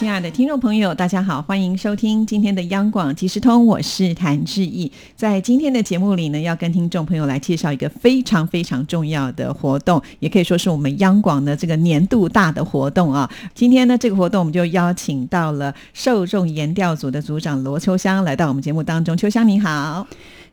亲爱的听众朋友，大家好，欢迎收听今天的央广即时通，我是谭志毅。在今天的节目里呢，要跟听众朋友来介绍一个非常非常重要的活动，也可以说是我们央广的这个年度大的活动啊。今天呢，这个活动我们就邀请到了受众研调组的组长罗秋香来到我们节目当中。秋香你好，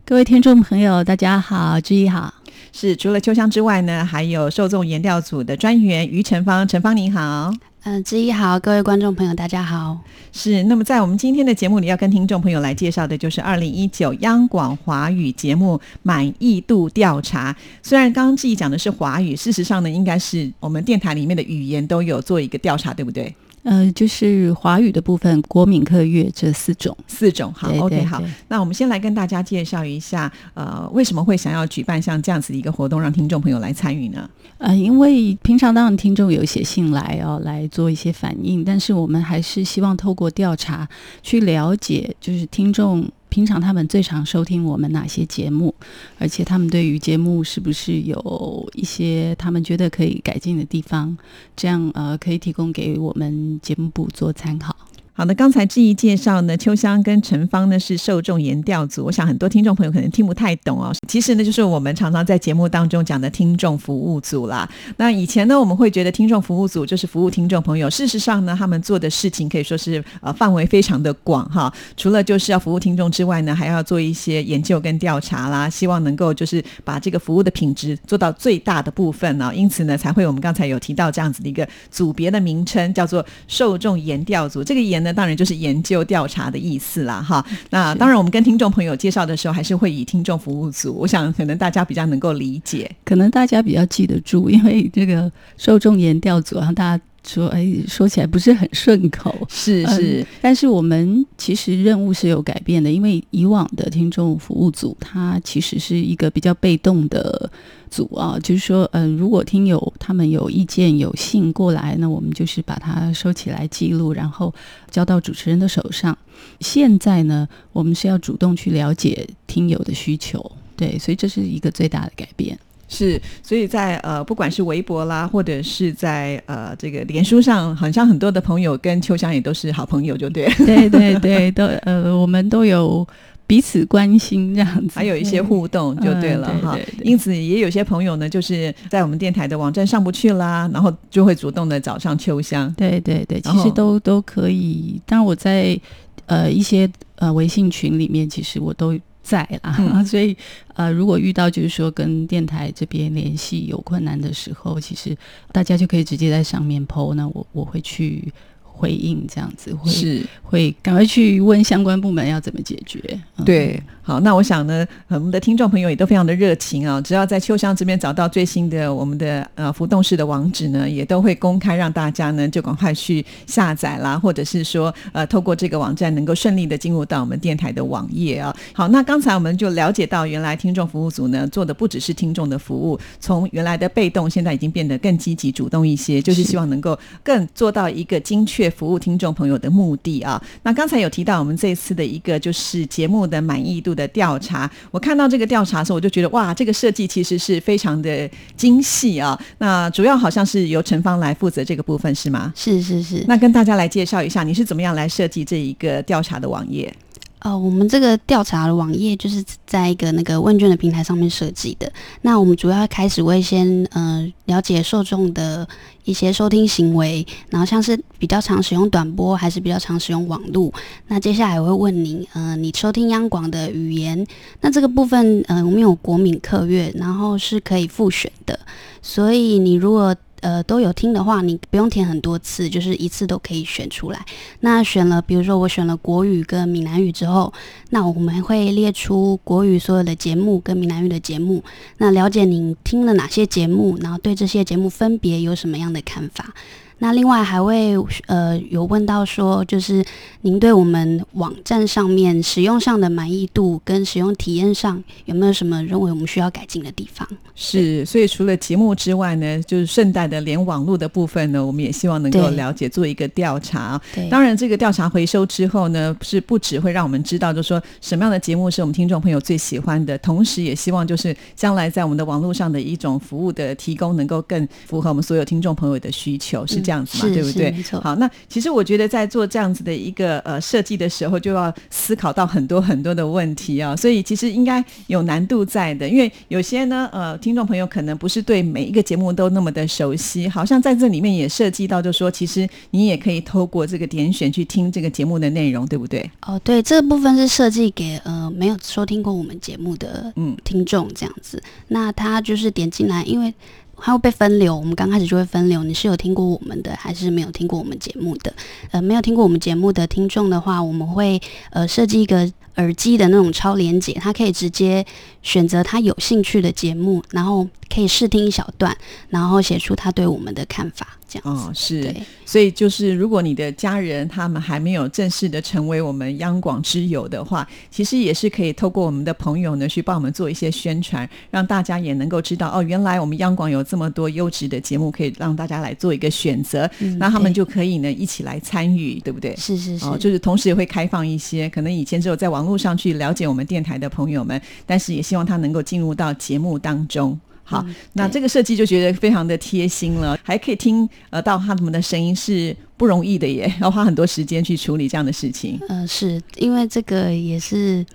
各位听众朋友，大家好，志毅好。是除了秋香之外呢，还有受众研调组的专员于晨芳，晨芳你好。嗯，知一好，各位观众朋友，大家好。是，那么在我们今天的节目里，要跟听众朋友来介绍的，就是二零一九央广华语节目满意度调查。虽然刚刚志毅讲的是华语，事实上呢，应该是我们电台里面的语言都有做一个调查，对不对？呃，就是华语的部分，国闽客乐这四种，四种。好，OK，好。那我们先来跟大家介绍一下，呃，为什么会想要举办像这样子的一个活动，让听众朋友来参与呢？呃，因为平常当然听众有写信来哦，来做一些反应，但是我们还是希望透过调查去了解，就是听众。平常他们最常收听我们哪些节目？而且他们对于节目是不是有一些他们觉得可以改进的地方？这样呃，可以提供给我们节目部做参考。好的，刚才志毅介绍呢，秋香跟陈芳呢是受众研调组。我想很多听众朋友可能听不太懂哦。其实呢，就是我们常常在节目当中讲的听众服务组啦。那以前呢，我们会觉得听众服务组就是服务听众朋友。事实上呢，他们做的事情可以说是呃范围非常的广哈。除了就是要服务听众之外呢，还要做一些研究跟调查啦，希望能够就是把这个服务的品质做到最大的部分呢。因此呢，才会我们刚才有提到这样子的一个组别的名称，叫做受众研调组。这个研那当然就是研究调查的意思啦，哈。那当然，我们跟听众朋友介绍的时候，还是会以听众服务组。我想，可能大家比较能够理解，可能大家比较记得住，因为这个受众研调组，然后大家。说哎，说起来不是很顺口，是是，但是我们其实任务是有改变的，因为以往的听众服务组，它其实是一个比较被动的组啊，就是说，嗯，如果听友他们有意见、有信过来，那我们就是把它收起来记录，然后交到主持人的手上。现在呢，我们是要主动去了解听友的需求，对，所以这是一个最大的改变。是，所以在呃，不管是微博啦，或者是在呃这个脸书上，好像很多的朋友跟秋香也都是好朋友，就对，对对对，都呃，我们都有彼此关心这样子，还有一些互动就对了哈。因此，也有些朋友呢，就是在我们电台的网站上不去啦，然后就会主动的找上秋香。对对对，其实都都可以。当然，我在呃一些呃微信群里面，其实我都。在啦，所以呃，如果遇到就是说跟电台这边联系有困难的时候，其实大家就可以直接在上面 PO，那我我会去回应这样子会，是会赶快去问相关部门要怎么解决。对，好，那我想呢，我们的听众朋友也都非常的热情啊，只要在秋香这边找到最新的我们的呃浮动式的网址呢，也都会公开让大家呢就赶快去下载啦，或者是说呃透过这个网站能够顺利的进入到我们电台的网页啊。好，那刚才我们就了解到，原来听众服务组呢做的不只是听众的服务，从原来的被动，现在已经变得更积极主动一些，就是希望能够更做到一个精确服务听众朋友的目的啊。那刚才有提到我们这次的一个就是节目。的满意度的调查，我看到这个调查的时候，我就觉得哇，这个设计其实是非常的精细啊。那主要好像是由陈芳来负责这个部分，是吗？是是是。那跟大家来介绍一下，你是怎么样来设计这一个调查的网页？哦，我们这个调查的网页就是在一个那个问卷的平台上面设计的。那我们主要开始会先呃了解受众的一些收听行为，然后像是比较常使用短波还是比较常使用网路。那接下来我会问你，呃，你收听央广的语言，那这个部分呃我们有国民客粤，然后是可以复选的。所以你如果呃，都有听的话，你不用填很多次，就是一次都可以选出来。那选了，比如说我选了国语跟闽南语之后，那我们会列出国语所有的节目跟闽南语的节目，那了解您听了哪些节目，然后对这些节目分别有什么样的看法。那另外还会呃有问到说，就是您对我们网站上面使用上的满意度跟使用体验上有没有什么认为我们需要改进的地方？是，所以除了节目之外呢，就是顺带的连网络的部分呢，我们也希望能够了解，做一个调查。对，当然，这个调查回收之后呢，是不只会让我们知道，就是说什么样的节目是我们听众朋友最喜欢的，同时也希望就是将来在我们的网络上的一种服务的提供，能够更符合我们所有听众朋友的需求，是这样子嘛？对不对没？错好，那其实我觉得在做这样子的一个呃设计的时候，就要思考到很多很多的问题啊，所以其实应该有难度在的，因为有些呢呃听众朋友可能不是对每一个节目都那么的熟悉，好像在这里面也涉及到，就说其实你也可以透过这个点选去听这个节目的内容，对不对？哦，对，这个部分是设计给呃没有收听过我们节目的嗯听众这样子。那他就是点进来，因为它会被分流，我们刚开始就会分流，你是有听过我们的，还是没有听过我们节目的？呃，没有听过我们节目的听众的话，我们会呃设计一个耳机的那种超连接，他可以直接选择他有兴趣的节目，然后可以试听一小段，然后写出他对我们的看法，这样子。哦，是，所以就是如果你的家人他们还没有正式的成为我们央广之友的话，其实也是可以透过我们的朋友呢去帮我们做一些宣传，让大家也能够知道哦，原来我们央广有这么多优质的节目可以让大家来做一个选择，嗯那他们就可以呢一起来参与，对不对？是是是，哦，就是同时也会开放一些可能以前只有在网络上去了解我们电台的朋友们，但是也希望他能够进入到节目当中。好，嗯那这个设计就觉得非常的贴心了，还可以听呃到他们的声音是不容易的耶，要花很多时间去处理这样的事情。呃，是因为这个也是，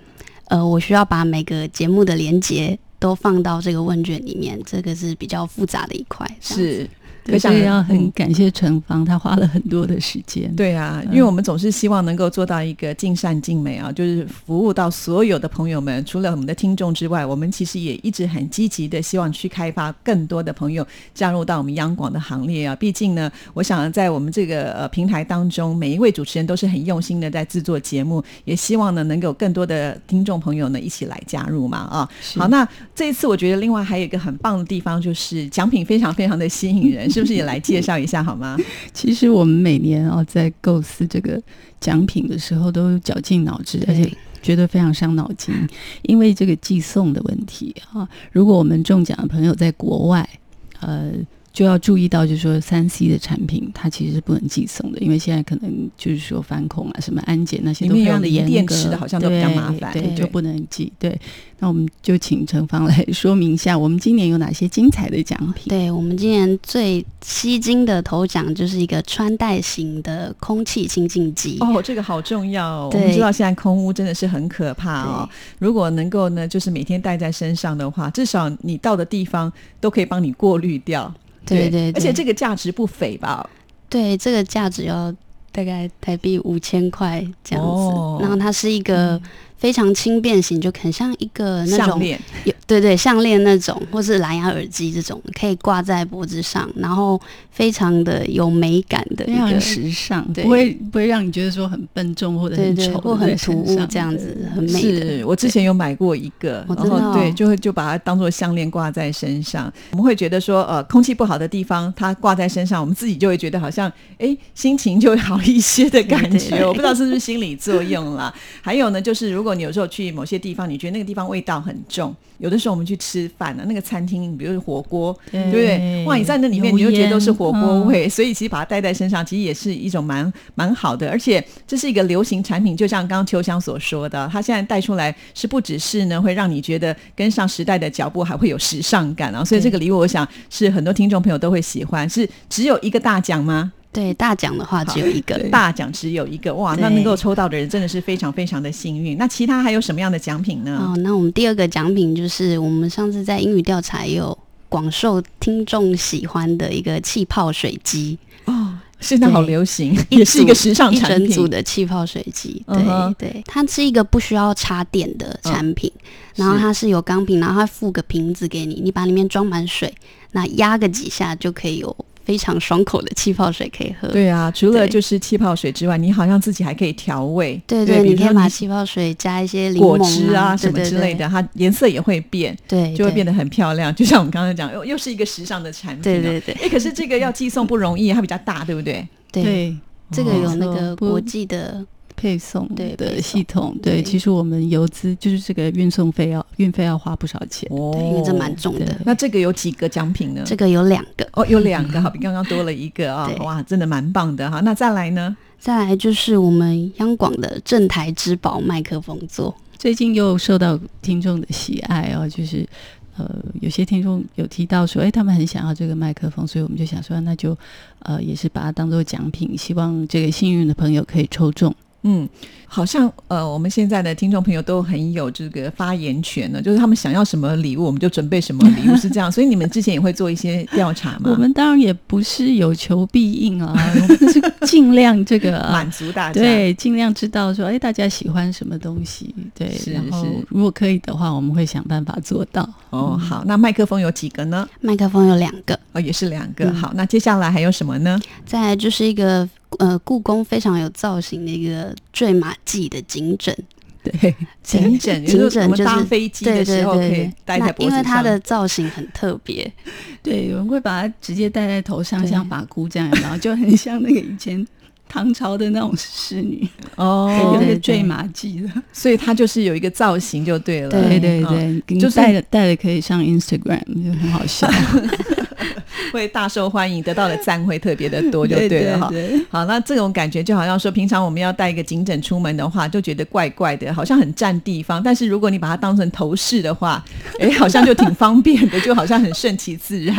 呃，我需要把每个节目的连接都放到这个问卷里面，这个是比较复杂的一块。是，对，可想所以要很嗯感谢陈芳，他花了很多的时间。对啊，因为我们总是希望能够做到一个尽善尽美啊，就是服务到所有的朋友们。除了我们的听众之外，我们其实也一直很积极的希望去开发更多的朋友加入到我们央广的行列啊。毕竟呢，我想在我们这个呃平台当中，每一位主持人都是很用心的在制作节目，也希望呢能够有更多的听众朋友呢一起来加入嘛啊。好，那这一次我觉得另外还有一个很棒的地方，就是奖品非常非常的吸引人，是不是也来介绍一下好吗？其实我们每年啊在构思这个奖品的时候，都绞尽脑汁，而且觉得非常伤脑筋，因为这个寄送的问题啊。如果我们中奖的朋友在国外，呃。就要注意到，就是说三 C 的产品它其实是不能寄送的，因为现在可能就是说反恐啊、什么安检那些都非常的严格，电池的好像都比较对麻烦对，对就不能寄。对，那我们就请陈芳来说明一下，我们今年有哪些精彩的奖品？对我们今年最吸睛的头奖就是一个穿戴型的空气清净机。哦，这个好重要、哦。我对们知道现在空污真的是很可怕哦。如果能够呢，就是每天带在身上的话，至少你到的地方都可以帮你过滤掉。对对对而且这个价值不菲吧？对，这个价值要大概台币五千块这样子。哦然后它是一个非常轻便型，就很像一个那种项链有对对项链那种，或是蓝牙耳机这种，可以挂在脖子上，然后非常的有美感的非常，时尚，对不会不会让你觉得说很笨重或者很丑，或很突兀这样子。很美。是我之前有买过一个，然后对，就会就把它当做项链挂在身上。我们会觉得说，呃，空气不好的地方，它挂在身上，我们自己就会觉得好像，哎，心情就会好一些的感觉。我不知道是不是心理作用啦。还有呢，就是如果你有时候去某些地方，你觉得那个地方味道很重，有的时候我们去吃饭啊，那个餐厅，比如说火锅，对不对？哇，你在那里面，你就觉得都是火锅味，所以其实把它带在身上，其实也是一种蛮蛮好的。而且这是一个流行产品，就像刚刚秋香所说的，它现在带出来是不只是呢会让你觉得跟上时代的脚步，还会有时尚感啊。所以这个礼物，我想是很多听众朋友都会喜欢。是只有一个大奖吗？对大奖的话只有一个，大奖只有一个。哇，那能够抽到的人真的是非常非常的幸运。那其他还有什么样的奖品呢？哦，那我们第二个奖品就是我们上次在英语调查也有广受听众喜欢的一个气泡水机，哦，现在好流行，也是一个时尚一产品。整组的气泡水机，对、对，它是一个不需要插电的产品，然后它是有钢瓶，然后它附个瓶子给你，你把里面装满水，那压个几下就可以有非常爽口的气泡水可以喝。对啊，除了就是气泡水之外，你好像自己还可以调味。对对，比如说你可以把气泡水加一些柠果檬汁啊什么之类的，它颜色也会变，对，就会变得很漂亮。就像我们刚才讲，又又是一个时尚的产品、啊。对对对哎，可是这个要寄送不容易，它比较大，对不对？对。这个有那个国际的，配送的对配送系统，对，其实我们邮资就是这个运送费要运费要花不少钱。哦对，因为这蛮重的。那这个有几个奖品呢？这个有两个，哦，有两个，好，比刚刚多了一个啊、哇，真的蛮棒的哈。那再来呢？再来就是我们央广的正台之宝麦克风座。最近又受到听众的喜爱哦，就是呃，有些听众有提到说，哎，他们很想要这个麦克风，所以我们就想说，那就呃，也是把它当做奖品，希望这个幸运的朋友可以抽中。嗯，好像呃，我们现在的听众朋友都很有这个发言权呢，就是他们想要什么礼物，我们就准备什么礼物，是这样。所以你们之前也会做一些调查吗？我们当然也不是有求必应啊，我们是尽量 这个、啊满足大家。，对，尽量知道说，哎，大家喜欢什么东西，对，是然后如果可以的话，我们会想办法做到。哦，好，那麦克风有几个呢？麦克风有两个，哦，也是两个。嗯好，那接下来还有什么呢？再来就是一个呃故宫非常有造型的一个坠马髻的颈枕，对，颈枕，颈就是我们枕就是搭飞机的时候可以戴在脖子上。因为它的造型很特别，对，有人会把它直接戴在头上，像发箍这样，然后就很像那个以前唐朝的那种侍女，有哦那对个坠马髻的。所以它就是有一个造型就对了。对对嗯对，就戴着戴着可以上 Instagram，就很好笑，会大受欢迎，得到的赞会特别的多，就对对了哈。对好，那这种感觉就好像说，平常我们要带一个颈枕出门的话，就觉得怪怪的，好像很占地方。但是如果你把它当成头饰的话，哎，好像就挺方便的，就好像很顺其自然，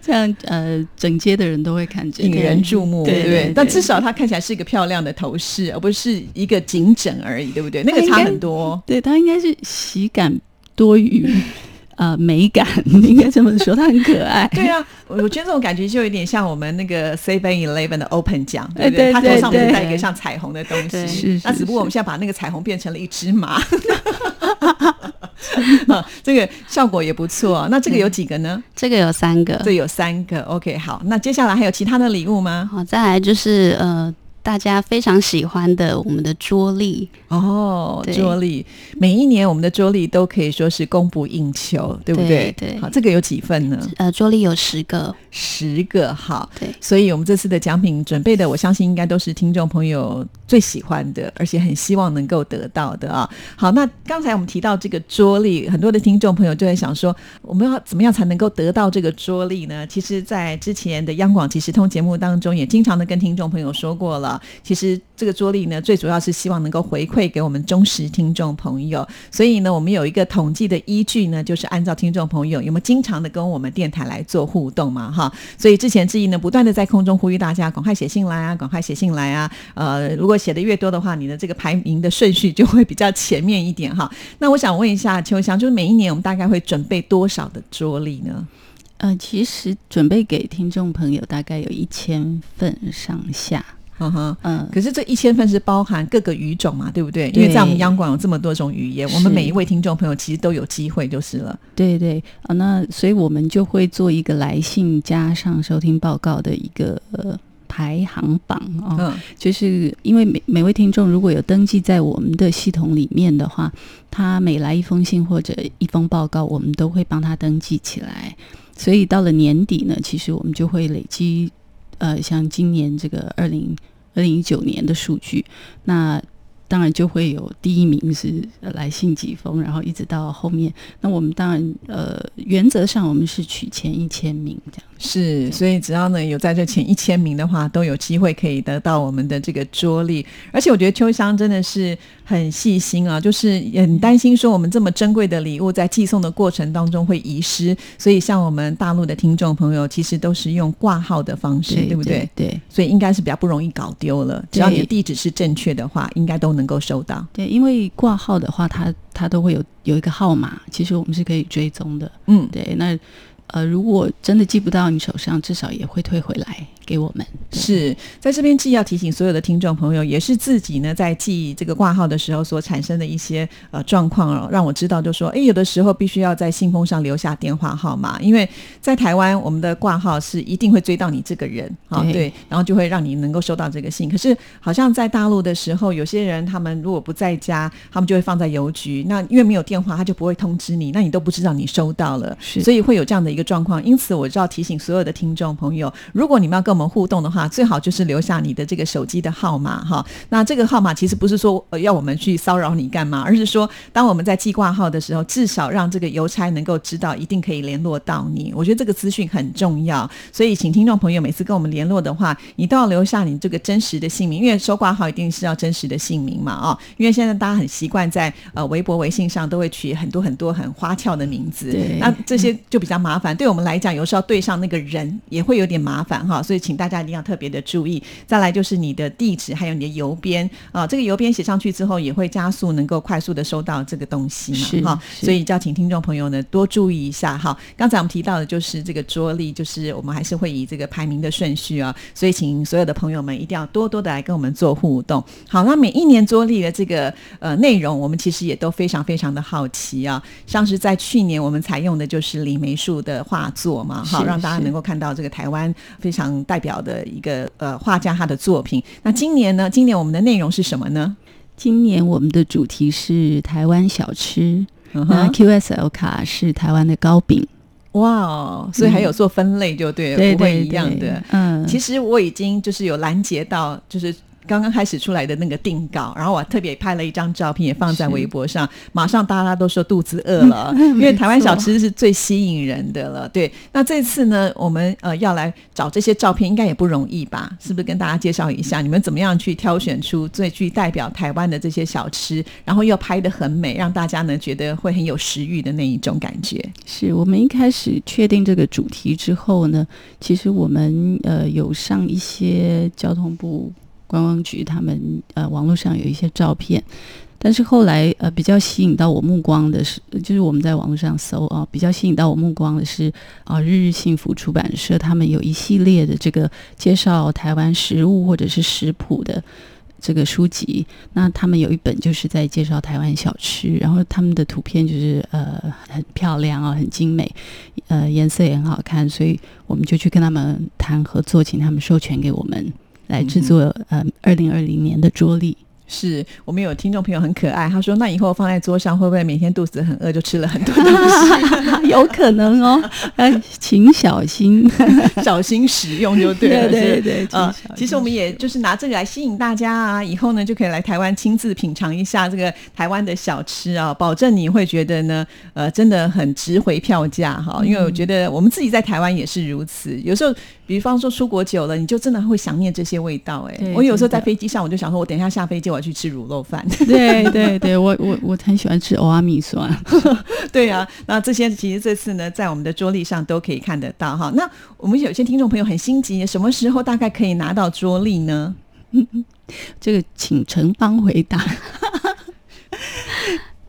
这样呃，整街的人都会看见，引人注目，对对不对？对但至少它看起来是一个漂亮的头饰，而不是一个颈枕而已，对不对？那个差很多。对，它应该是喜感多于呃美感，应该这么说，它很可爱。对啊，我我觉得这种感觉就有点像我们那个 Seven Eleven 的 Open 奖，对对？它头上不是带一个像彩虹的东西，那只不过我们现在把那个彩虹变成了一只马，啊这个效果也不错。那这个有几个呢？这个有三个。这有三个。OK，好，那接下来还有其他的礼物吗？好，再来就是呃大家非常喜欢的我们的桌历，哦，对桌历，每一年我们的桌历都可以说是供不应求，对不对？对对好，这个有几份呢？呃桌历有十个，十个，好。对，所以我们这次的奖品准备的，我相信应该都是听众朋友最喜欢的，而且很希望能够得到的啊。好，那刚才我们提到这个桌历，很多的听众朋友就在想说，我们要怎么样才能够得到这个桌历呢？其实，在之前的央广即时通节目当中，也经常的跟听众朋友说过了。其实这个桌历呢，最主要是希望能够回馈给我们忠实听众朋友。所以呢，我们有一个统计的依据呢，就是按照听众朋友有没有经常的跟我们电台来做互动嘛，哈。所以之前志毅呢，不断的在空中呼吁大家赶快写信来啊，赶快写信来啊。呃，如果写的越多的话，你的这个排名的顺序就会比较前面一点哈。那我想问一下秋香，就是每一年我们大概会准备多少的桌历呢？呃，其实准备给听众朋友大概有一千份上下，哈哈。嗯、可是这一千份是包含各个语种嘛，对不对？因为在我们央广有这么多种语言，我们每一位听众朋友其实都有机会就是了。对对啊，那所以我们就会做一个来信加上收听报告的一个、呃、排行榜哦，嗯，就是因为每每位听众如果有登记在我们的系统里面的话，他每来一封信或者一封报告，我们都会帮他登记起来。所以到了年底呢，其实我们就会累积，呃，像今年这个二零二零一九年的数据，那当然就会有第一名是来信几封，然后一直到后面，那我们当然呃原则上我们是取前一千名这样。是，所以只要呢有在这前一千名的话，都有机会可以得到我们的这个桌历。而且我觉得秋香真的是很细心啊，就是也很担心说我们这么珍贵的礼物在寄送的过程当中会遗失，所以像我们大陆的听众朋友，其实都是用挂号的方式，对不对？对所以应该是比较不容易搞丢了。只要你的地址是正确的话，应该都能够收到。对，因为挂号的话，它它都会有有一个号码，其实我们是可以追踪的。嗯，对，那呃，如果真的寄不到你手上，至少也会退回来给我们。是在这边既要提醒所有的听众朋友，也是自己呢在记这个挂号的时候所产生的一些呃状况哦，让我知道就说，哎，有的时候必须要在信封上留下电话号码，因为在台湾我们的挂号是一定会追到你这个人啊，对对，然后就会让你能够收到这个信。可是好像在大陆的时候，有些人他们如果不在家，他们就会放在邮局，那因为没有电话，他就不会通知你，那你都不知道你收到了，是所以会有这样的一个状况。因此，我就要提醒所有的听众朋友，如果你们要跟我们互动的话，最好就是留下你的这个手机的号码哈。那这个号码其实不是说、呃、要我们去骚扰你干嘛，而是说当我们在记挂号的时候，至少让这个邮差能够知道，一定可以联络到你。我觉得这个资讯很重要，所以请听众朋友每次跟我们联络的话，你都要留下你这个真实的姓名，因为收挂号一定是要真实的姓名嘛啊、因为现在大家很习惯在呃微博、微信上都会取很多很多很花俏的名字，那这些就比较麻烦。对我们来讲，有时候要对上那个人也会有点麻烦哈，所以请大家一定要特别的注意。再来就是你的地址，还有你的邮编啊，这个邮编写上去之后，也会加速能够快速的收到这个东西嘛哈。是所以就要请听众朋友呢多注意一下哈。刚才我们提到的就是这个桌历，就是我们还是会以这个排名的顺序啊，所以请所有的朋友们一定要多多的来跟我们做互动。好，那每一年桌历的这个呃内容，我们其实也都非常非常的好奇啊。像是在去年我们采用的就是李梅树的画作嘛，哈，让大家能够看到这个台湾非常代表的一个呃画家他的作品。那今年呢？今年我们的内容是什么呢？今年我们的主题是台湾小吃，嗯那，QSL 卡是台湾的糕饼，哇哦，所以还有做分类就对不会一样的对。嗯，其实我已经就是有拦截到，就是。刚刚开始出来的那个定稿，然后我特别拍了一张照片，也放在微博上。马上大家都说肚子饿了，因为台湾小吃是最吸引人的了。对，那这次呢，我们呃要来找这些照片，应该也不容易吧？是不是跟大家介绍一下，你们怎么样去挑选出最具代表台湾的这些小吃，然后又拍得很美，让大家呢觉得会很有食欲的那一种感觉？是我们一开始确定这个主题之后呢，其实我们呃有上一些交通部观光局他们呃网络上有一些照片，但是后来呃比较吸引到我目光的是，就是我们在网络上搜啊，比较吸引到我目光的是啊日日幸福出版社他们有一系列的这个介绍台湾食物或者是食谱的。这个书籍，那他们有一本就是在介绍台湾小吃，然后他们的图片就是呃很漂亮啊，很精美，呃颜色也很好看，所以我们就去跟他们谈合作，请他们授权给我们来制作呃二零二零年的桌历。是我们有听众朋友很可爱，他说：“那以后放在桌上，会不会每天肚子很饿就吃了很多东西？有可能哦，呃，请小心。小心使用就对了。”对对对，呃，其实我们也就是拿这个来吸引大家啊，以后呢就可以来台湾亲自品尝一下这个台湾的小吃啊，保证你会觉得呢，呃，真的很值回票价哈。因为我觉得我们自己在台湾也是如此，有时候比方说出国久了，你就真的会想念这些味道、哎，我有时候在飞机上，我就想说，我等一下下飞机我要去吃卤肉饭。对对对，我我我很喜欢吃欧阿米酸。对啊，那这些其实这次呢，在我们的桌历上都可以看得到哈。那我们有些听众朋友很心急，什么时候大概可以拿到桌历呢？这个请陈芳回答。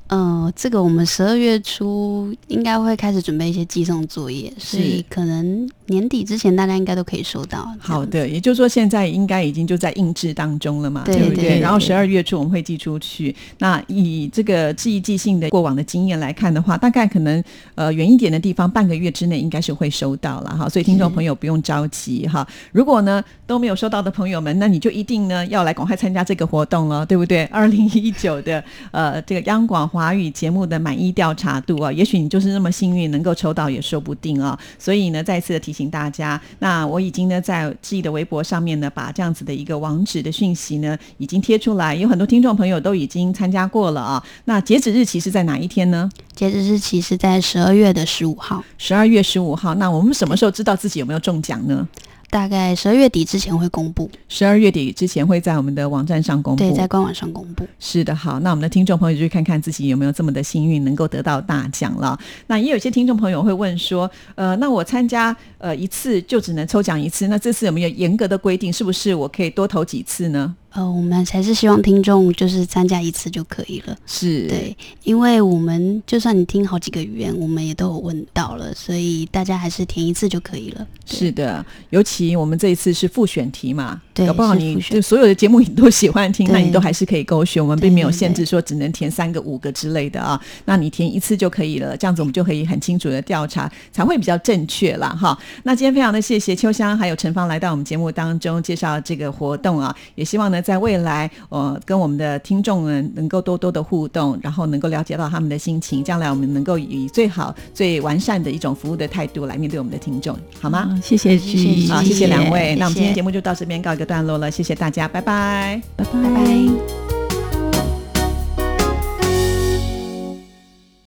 呃，这个我们十二月初应该会开始准备一些寄送作业，所以可能年底之前大家应该都可以收到。好的，也就是说现在应该已经就在印制当中了嘛，对不对？然后十二月初我们会寄出去。那以这个记忆寄信的过往的经验来看的话，大概可能呃远一点的地方，半个月之内应该是会收到了哈。所以听众朋友不用着急哈。如果呢都没有收到的朋友们，那你就一定呢要来赶快参加这个活动了，对不对？二零一九的呃这个央广华语节目的满意调查度啊，也许你就是那么幸运能够抽到也说不定啊。所以呢，再次的提醒大家，那我已经呢在自己的微博上面呢，把这样子的一个网址的讯息呢已经贴出来，有很多听众朋友都已经参加过了啊。那截止日期是在哪一天呢？截止日期是在十二月的十五号，十二月十五号。那我们什么时候知道自己有没有中奖呢？大概十二月底之前会公布。十二月底之前会在我们的网站上公布。对，在官网上公布。是的，好，那我们的听众朋友就去看看自己有没有这么的幸运，能够得到大奖了。那也有些听众朋友会问说，呃，那我参加呃一次就只能抽奖一次，那这次有没有严格的规定？是不是我可以多投几次呢？呃，我们还是希望听众就是参加一次就可以了。是，对，因为我们就算你听好几个语言，我们也都有问到了，所以大家还是填一次就可以了。是的，尤其我们这一次是复选题嘛，对搞不好你就所有的节目你都喜欢听，那你都还是可以勾选，我们并没有限制说只能填三个、五个之类的啊，那你填一次就可以了，这样子我们就可以很清楚的调查，才会比较正确啦哈。那今天非常的谢谢秋香还有陈芳来到我们节目当中介绍这个活动啊，也希望呢在未来呃跟我们的听众们能够多多的互动，然后能够了解到他们的心情，将来我们能够以最好、最完善的一种服务的态度来面对我们的听众，好吗？嗯谢谢志毅，好，谢谢两位。那我们今天谢谢节目就到这边告一个段落了，谢谢大家，拜拜。拜拜拜拜。